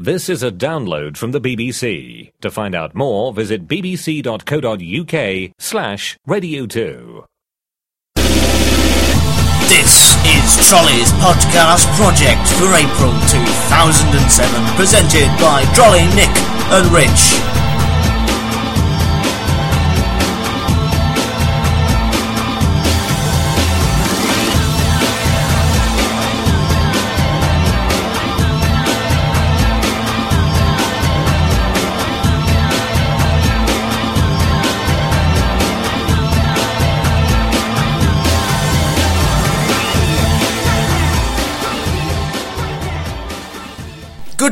This is a download from the BBC. To find out more, visit bbc.co.uk slash radio 2. This is Trolley's podcast project for April 2007, presented by Trolley, Nick, and Rich.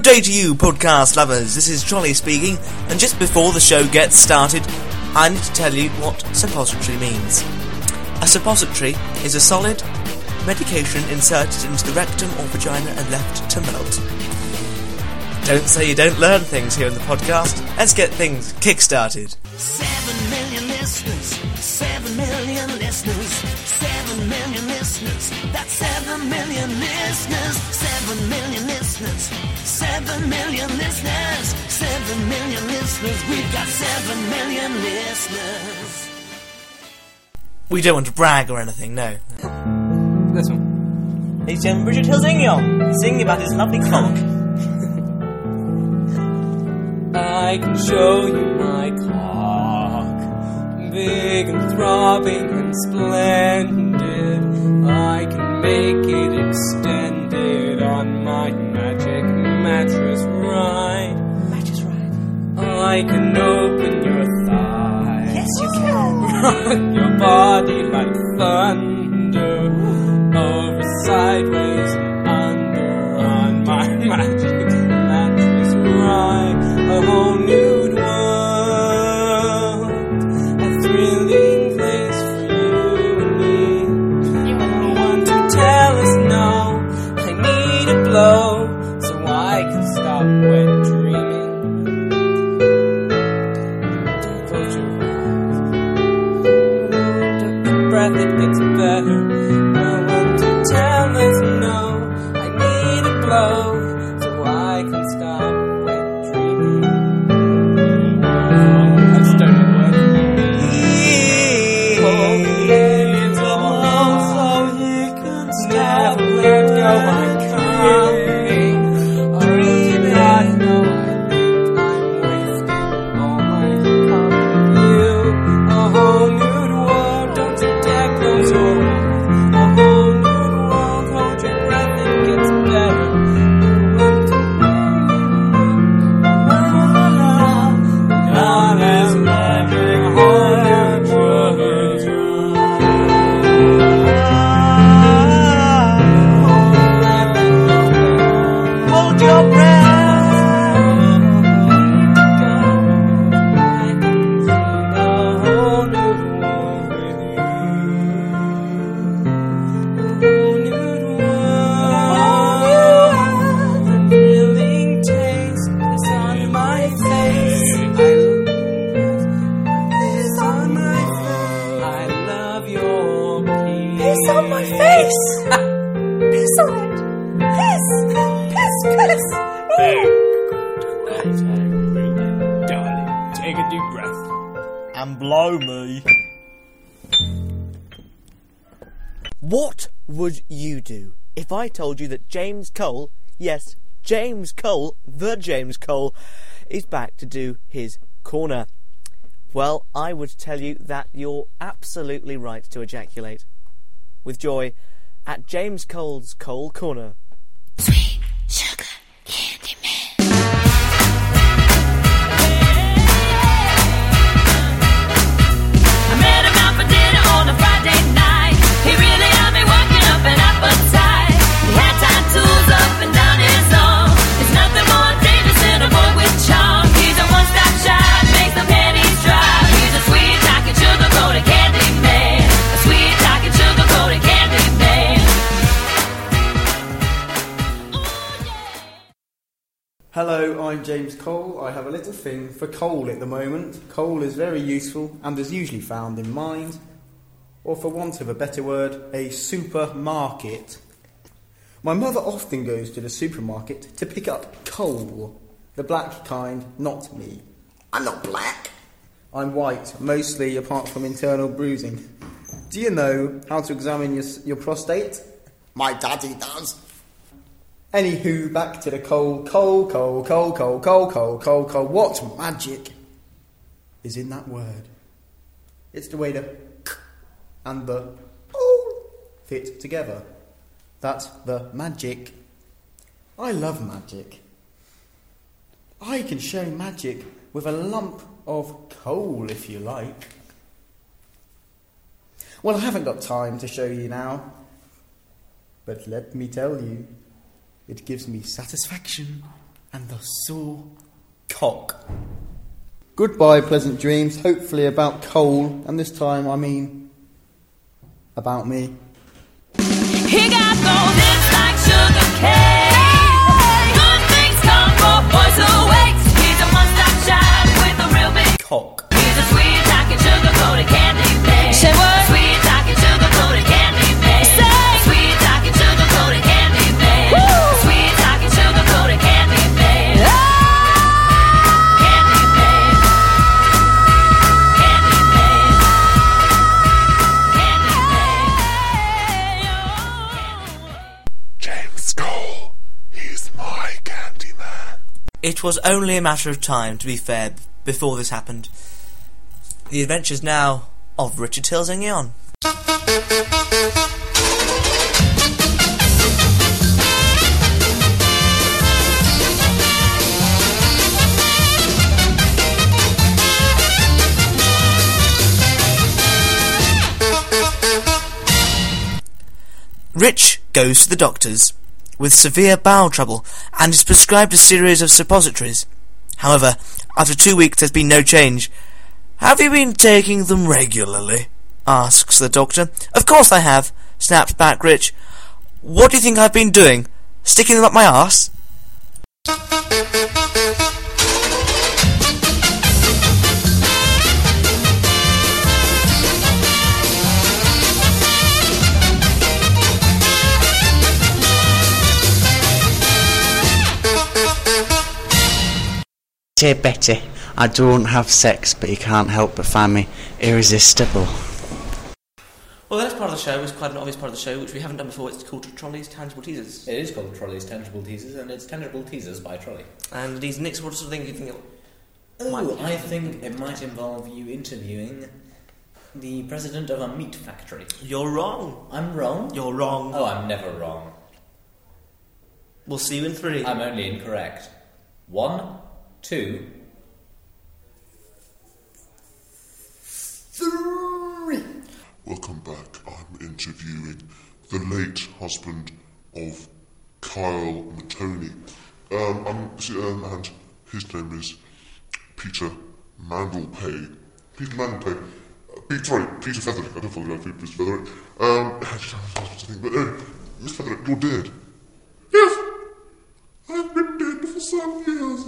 Day to you, podcast lovers. This is Trolley speaking, and just before the show gets started, I need to tell you what suppository means. A suppository is a solid medication inserted into the rectum or vagina and left to melt. Don't say you don't learn things here in the podcast. Let's get things kick-started. Seven million listeners, seven million listeners, seven million listeners. That's seven million listeners, seven million listeners, seven million listeners, seven million listeners. We've got seven million listeners. We don't want to brag or anything, no. This one. He's um, Richard Hillsingyon, singing about his lovely cock. I can show you my cock, big and throbbing and splendid. I can make it extended I can open your thigh, Yes, you can. rock your body like thunder, deep breath. and blow me. What would you do if I told you that James Cole, yes, James Cole, the James Cole, is back to do his corner? Well, I would tell you that you're absolutely right to ejaculate. With joy at James Cole's Cole Corner. Sweet sugar I'm James Cole. I have a little thing for coal at the moment. Coal is very useful and is usually found in mines, or for want of a better word, a supermarket. My mother often goes to the supermarket to pick up coal. The black kind, not me. I'm not black. I'm white, mostly apart from internal bruising. Do you know how to examine your, your prostate? My daddy does. Anywho, back to the coal, coal, coal, coal, coal, coal, coal, coal, coal. What magic is in that word? It's the way the k and the o fit together. That's the magic. I love magic. I can show magic with a lump of coal if you like. Well, I haven't got time to show you now, but let me tell you, it gives me satisfaction and the sore cock. Goodbye, pleasant dreams, hopefully about coal, and this time I mean about me. He got those hips like sugar cane. Good things come for boys who wait. He's a one-stop shop with a real big Cock. It was only a matter of time, to be fair, before this happened. The adventures now of Richard Tilzingion. Rich goes to the doctors with severe bowel trouble and is prescribed a series of suppositories. However, after two weeks there's been no change. Have you been taking them regularly? asks the doctor. Of course I have, snaps back Rich. What do you think I've been doing? Sticking them up my arse? Dear Betty, I don't have sex, but you can't help but find me irresistible. Well, the next part of the show is quite an obvious part of the show, which we haven't done before. It's called Trolley's Tangible Teasers. It is called Trolley's Tangible Teasers, and it's Tangible Teasers by Trolley. And these next what sort of thing do you think? it- Oh, I think it might involve you interviewing the president of a meat factory. You're wrong. I'm wrong. You're wrong. Oh, I'm never wrong. We'll see you in 3 I'm only incorrect. One, two. three. Welcome back. I'm interviewing the late husband of Kyle Matoni. Um, I'm, um, and his name is Peter Mandelpay. Peter Mandelpay. Uh, Pete, sorry, Peter Featherick. I don't follow Peter Featherick. Um, I just have to think, but uh, Miss Featherick, you're dead. Yes, I've been dead for some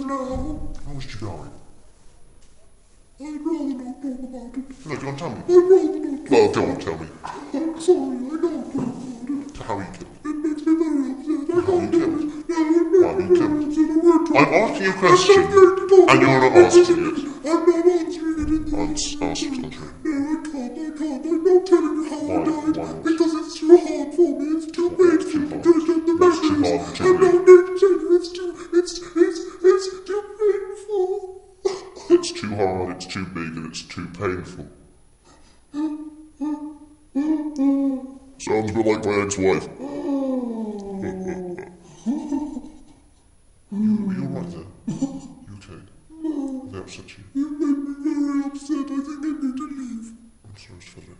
years now. How did you die? I'd rather not talk about it. No, on, tell me. I'd rather not. Well, go on, tell me. I'm sorry, I don't talk about it. How you killed? It makes me very upset. I can't do it. No, it makes me very upset. I talk I'm asking you a question, I'm not going to talk and you're not answering it. I'm not answering it. Answer. No, I can't, I can't. I'm not telling you how Why? I died. Because it's too hard for me. It's too hard? to touch the hard I'm not it's too, it's, it's, it's too painful. It's too hard, it's too big, and it's too painful. Sounds a bit like my ex-wife. you, you right there? You okay? They upset you? You made me very upset. I think I need to leave. I'm sorry, Mr. Frederick.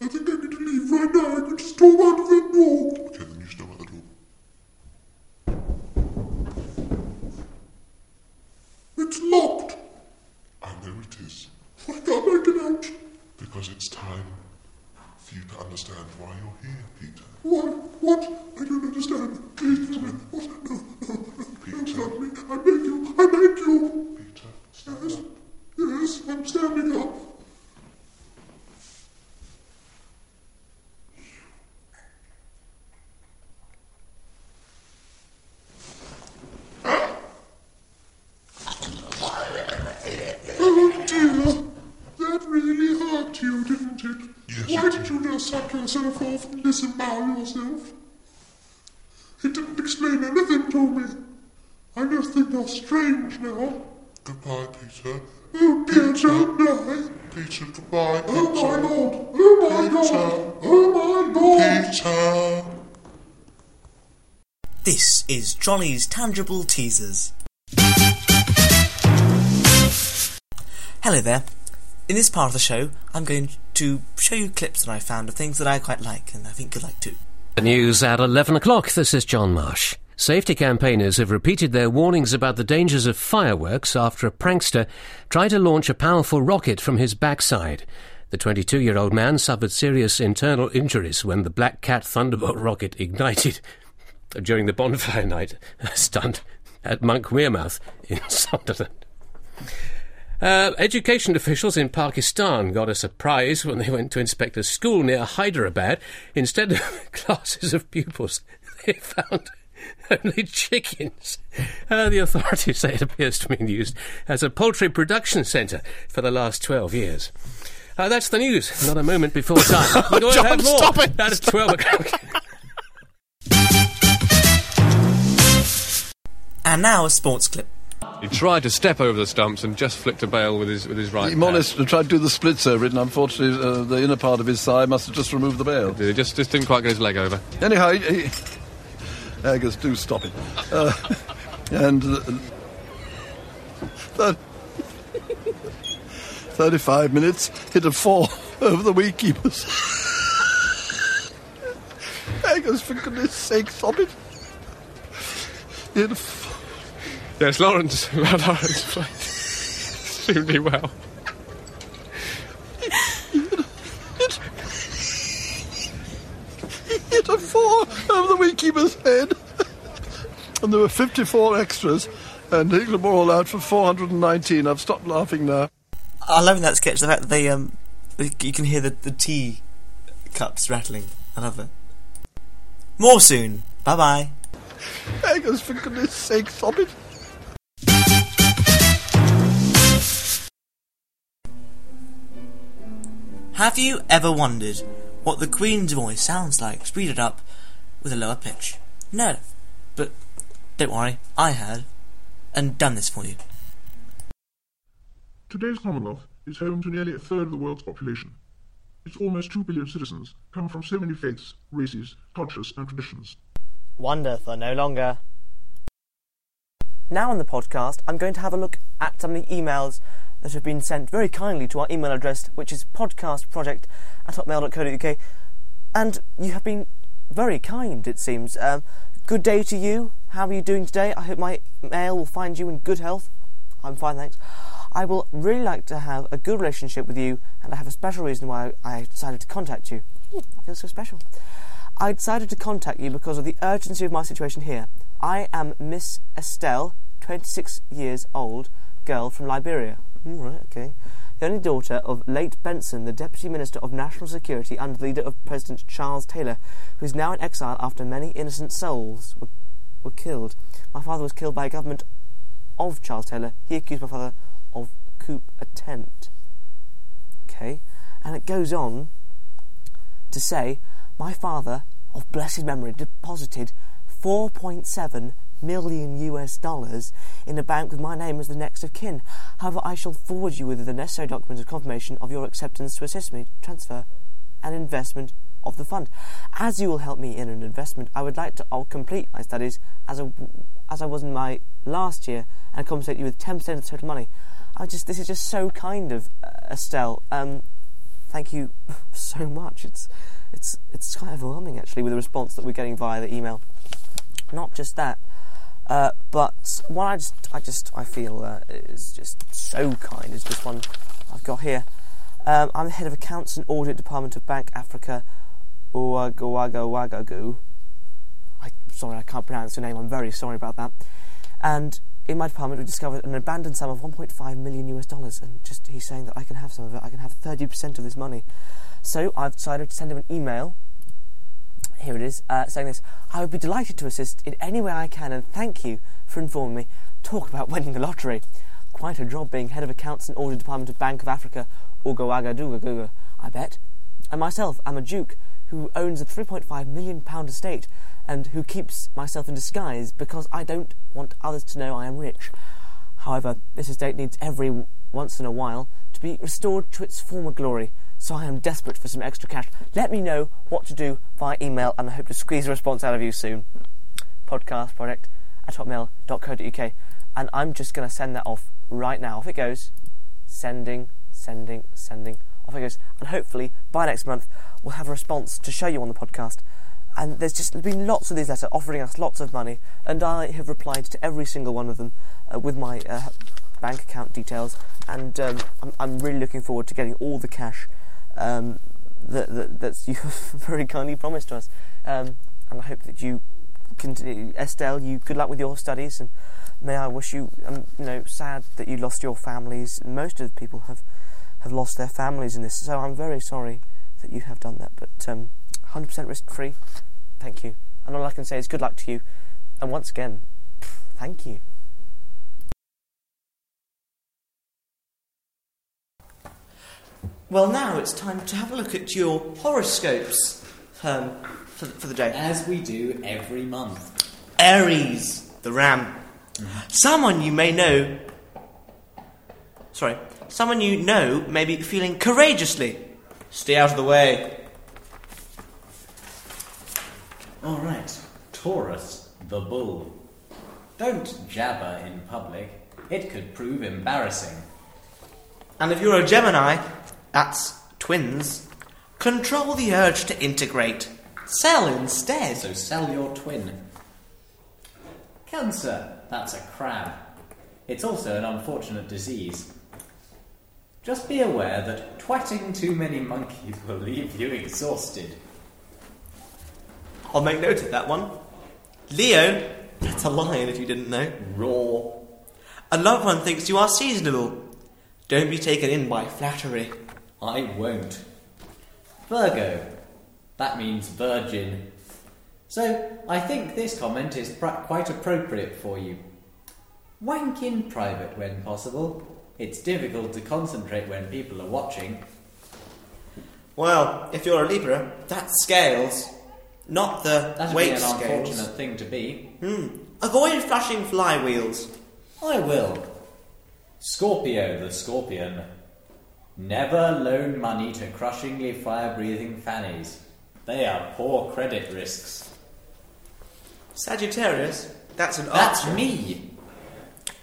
I think I need to leave right now. I can just storm out of that door. Okay, then you storm out the door. It's locked. I know it is. Why can't I get out? Because it's time for you to understand why you're here, Peter. What? What? I don't understand. Please tell me. What? No, no, no. Peter. Don't stop me. I beg you. I beg you. Peter, stand yes. up. Yes, I'm standing up. to you, didn't it? Yes. Why did you not yourself off and listen by yourself? It didn't explain anything to me. I just think you're strange now. Goodbye, Peter. Oh, Peter, no. Peter, goodbye, oh, Peter. Oh, oh, my lord. Oh, my god. Oh, my God. Peter. This is Johnny's Tangible Teasers. Hello there. In this part of the show, I'm going to show you clips that I found of things that I quite like, and I think you'll like too. The news at 11 o'clock. This is John Marsh. Safety campaigners have repeated their warnings about the dangers of fireworks after a prankster tried to launch a powerful rocket from his backside. The 22 year old man suffered serious internal injuries when the Black Cat Thunderbolt rocket ignited during the bonfire night stunt at Monk Wearmouth in Sunderland. Uh, education officials in Pakistan got a surprise when they went to inspect a school near Hyderabad. Instead of classes of pupils, they found only chickens. Uh, the authorities say it appears to have been used as a poultry production centre for the last 12 years. Uh, that's the news. Not a moment before time. We will John, have more. stop it. That is 12 o'clock. And now a sports clip. He tried to step over the stumps and just flicked a bail with his with his right. More hand. less tried to do the splits over it, and unfortunately, uh, the inner part of his thigh must have just removed the bail. He just just didn't quite get his leg over. Anyhow, he, he, Agnes, do stop it. Uh, and uh, thir- 35 minutes, hit a four over the wicketkeepers. Agnes, for goodness sake, stop it. He hit a Yes, Lawrence Lawrence played extremely well. he hit a four over the wicketkeeper's head. and there were 54 extras, and England were all out for 419. I've stopped laughing now. I love in that sketch the fact that they um you can hear the, the tea cups rattling. I love it. More soon. Bye bye. Agnes, for goodness sake, stop it. Have you ever wondered what the Queen's voice sounds like speeded up with a lower pitch? No. But don't worry, I had and done this for you. Today's Commonwealth is home to nearly a third of the world's population. Its almost two billion citizens come from so many faiths, races, cultures, and traditions. Wonder for no longer. Now on the podcast, I'm going to have a look at some of the emails that have been sent very kindly to our email address, which is podcastproject at hotmail.co.uk. And you have been very kind, it seems. Um, good day to you. How are you doing today? I hope my mail will find you in good health. I'm fine, thanks. I will really like to have a good relationship with you, and I have a special reason why I decided to contact you. Hmm, I feel so special. I decided to contact you because of the urgency of my situation here. I am Miss Estelle, 26 years old, girl from Liberia. Mm, right, okay. The only daughter of late Benson, the Deputy Minister of National Security and leader of President Charles Taylor, who is now in exile after many innocent souls were, were killed. My father was killed by a government of Charles Taylor. He accused my father of coup attempt. Okay, and it goes on to say, my father, of blessed memory, deposited 4.7 million US dollars in a bank with my name as the next of kin. However, I shall forward you with the necessary documents of confirmation of your acceptance to assist me transfer and investment of the fund. As you will help me in an investment, I would like to I'll complete my studies as a as I was in my last year and compensate you with 10% of the total money. I just this is just so kind of uh, Estelle. Um, thank you so much. It's it's it's of overwhelming actually with the response that we're getting via the email. Not just that, uh, but one I just I just I feel uh, is just so kind is this one I've got here. Um, I'm the head of accounts and audit department of Bank Africa, Ouagaouagaouagaou. I sorry I can't pronounce your name. I'm very sorry about that. And in my department, we discovered an abandoned sum of 1.5 million US dollars, and just he's saying that I can have some of it. I can have 30% of this money. So I've decided to send him an email. Here it is, uh, saying this. I would be delighted to assist in any way I can, and thank you for informing me. Talk about winning the lottery. Quite a job being head of accounts and audit department of Bank of Africa, Ouagaouagaouagaou. I bet. And myself, I'm a duke who owns a 3.5 million pound estate and who keeps myself in disguise because I don't want others to know I am rich. However, this estate needs every once in a while to be restored to its former glory, so I am desperate for some extra cash. Let me know what to do via email, and I hope to squeeze a response out of you soon. Podcast project at hotmail.co.uk, and I'm just going to send that off right now. Off it goes. Sending, sending, sending. Off it goes. And hopefully, by next month, we'll have a response to show you on the podcast. And there's just been lots of these letters offering us lots of money, and I have replied to every single one of them uh, with my uh, bank account details. And um, I'm, I'm really looking forward to getting all the cash um, that, that that's you very kindly promised to us. Um, and I hope that you continue, Estelle. You good luck with your studies, and may I wish you. Um, you know, sad that you lost your families. Most of the people have have lost their families in this, so I'm very sorry that you have done that. But um, 100% risk free. Thank you. And all I can say is good luck to you. And once again, thank you. Well, now it's time to have a look at your horoscopes um, for, for the day. As we do every month. Aries, the ram. Someone you may know. Sorry. Someone you know may be feeling courageously. Stay out of the way. Alright. Taurus, the bull. Don't jabber in public. It could prove embarrassing. And if you're a Gemini, that's twins, control the urge to integrate. Sell instead. So sell your twin. Cancer, that's a crab. It's also an unfortunate disease. Just be aware that twatting too many monkeys will leave you exhausted. I'll make note of that one. Leo, that's a lion if you didn't know. Raw. A loved one thinks you are seasonable. Don't be taken in by flattery. I won't. Virgo. That means virgin. So, I think this comment is pr- quite appropriate for you. Wank in private when possible. It's difficult to concentrate when people are watching. Well, if you're a Libra, that scales, not the That'd be weight an scales. unfortunate thing to be. Hmm. Avoid flashing flywheels. I will. Scorpio the Scorpion. Never loan money to crushingly fire breathing fannies. They are poor credit risks. Sagittarius, that's an That's archer. me!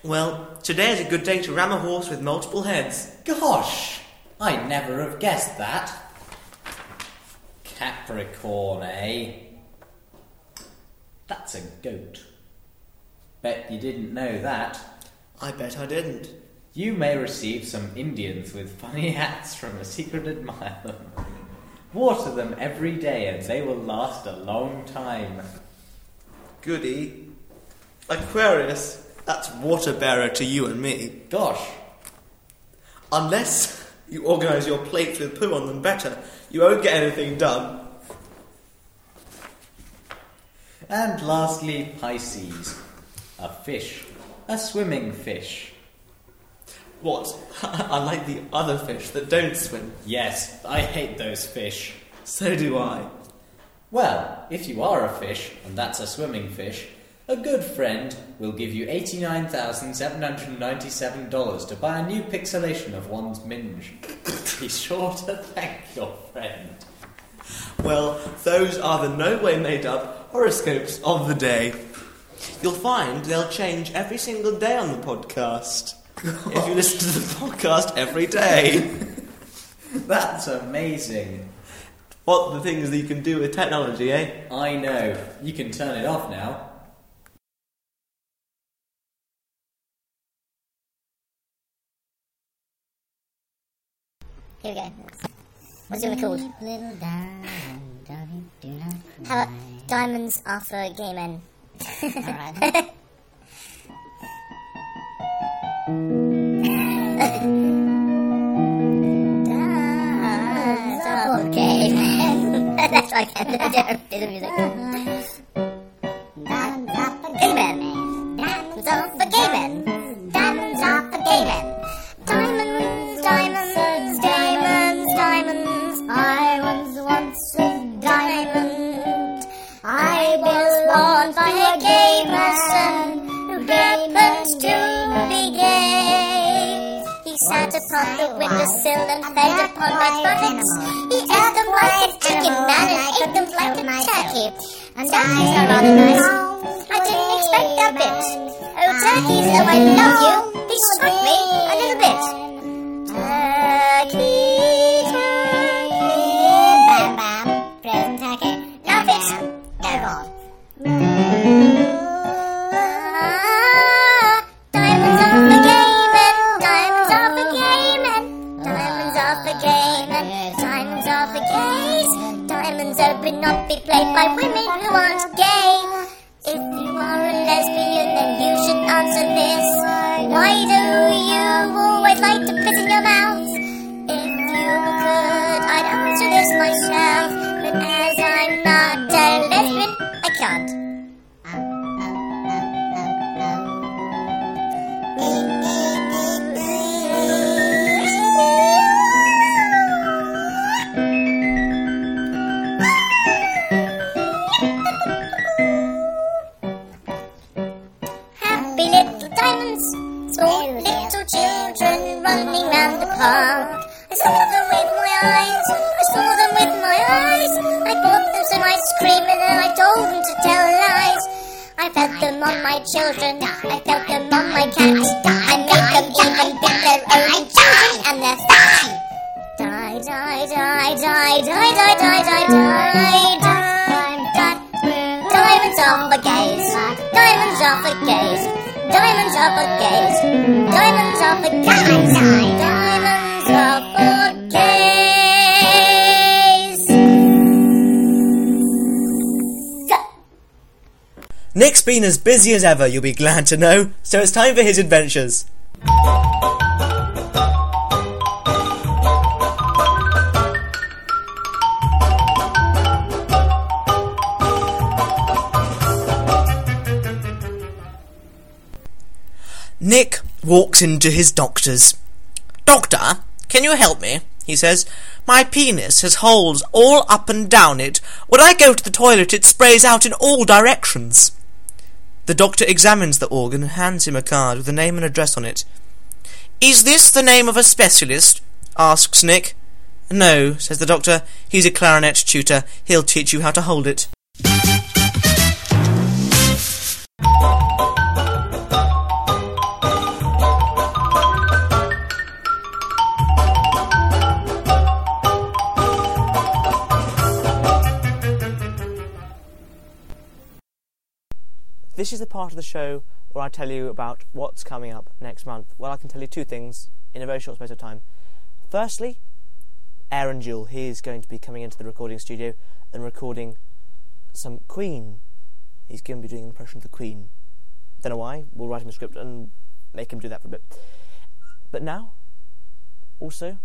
Well, today is a good day to ram a horse with multiple heads. Gosh! I never have guessed that. Capricorn, eh? That's a goat. Bet you didn't know that. I bet I didn't. You may receive some Indians with funny hats from a secret admirer. Water them every day and they will last a long time. Goody. Aquarius, that's water bearer to you and me. Gosh, Unless you organise your plates with poo on them better, you won't get anything done. And lastly, Pisces. A fish. A swimming fish. What? I like the other fish that don't swim. Yes, I hate those fish. So do I. Well, if you are a fish, and that's a swimming fish, a good friend will give you $89,797 to buy a new pixelation of one's minge. Be sure to thank your friend. Well, those are the no way made up horoscopes of the day. You'll find they'll change every single day on the podcast. If you listen to the podcast every day. That's amazing. What the things that you can do with technology, eh? I know. You can turn it off now. Here we go. What's it gonna be called? How about Diamonds are for gay men? Alright. For gay men. That's can't do the music. Upon the windowsill and fed upon red bullets. He ate them like a chicken man and ate them like a turkey. And turkeys are rather nice. I didn't expect that bit. Oh, turkeys, oh, I love you. He struck me a little bit. Nick's been as busy as ever, you'll be glad to know, so it's time for his adventures. Nick walks into his doctor's. Doctor, can you help me? He says. My penis has holes all up and down it. When I go to the toilet, it sprays out in all directions. The doctor examines the organ and hands him a card with a name and address on it. Is this the name of a specialist? asks Nick. No, says the doctor. He's a clarinet tutor. He'll teach you how to hold it. This is the part of the show where I tell you about what's coming up next month. Well, I can tell you two things in a very short space of time. Firstly, Aaron Jewell, he is going to be coming into the recording studio and recording some Queen. He's going to be doing an impression of the Queen. Don't know why. We'll write him a script and make him do that for a bit. But now, also,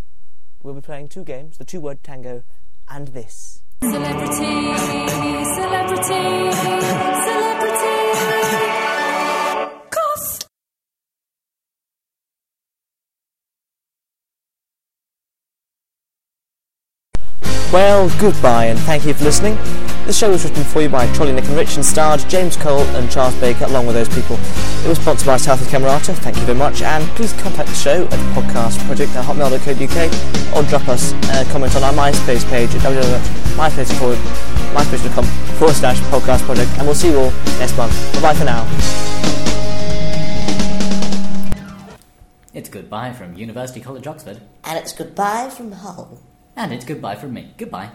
we'll be playing two games: the two-word tango and this. Celebrity, celebrity. Well, goodbye and thank you for listening. The show was written for you by Trolley Nick and Rich and starred James Cole and Charles Baker along with those people. It was sponsored by South of Camerata, thank you very much, and please contact the show at podcastproject at hotmail.co.uk or drop us a comment on our MySpace page at www.myspace.com myspace.com forward slash podcast project and we'll see you all next month. Bye bye for now. It's goodbye from University College Oxford. And it's goodbye from Hull. And it's goodbye from me. Goodbye.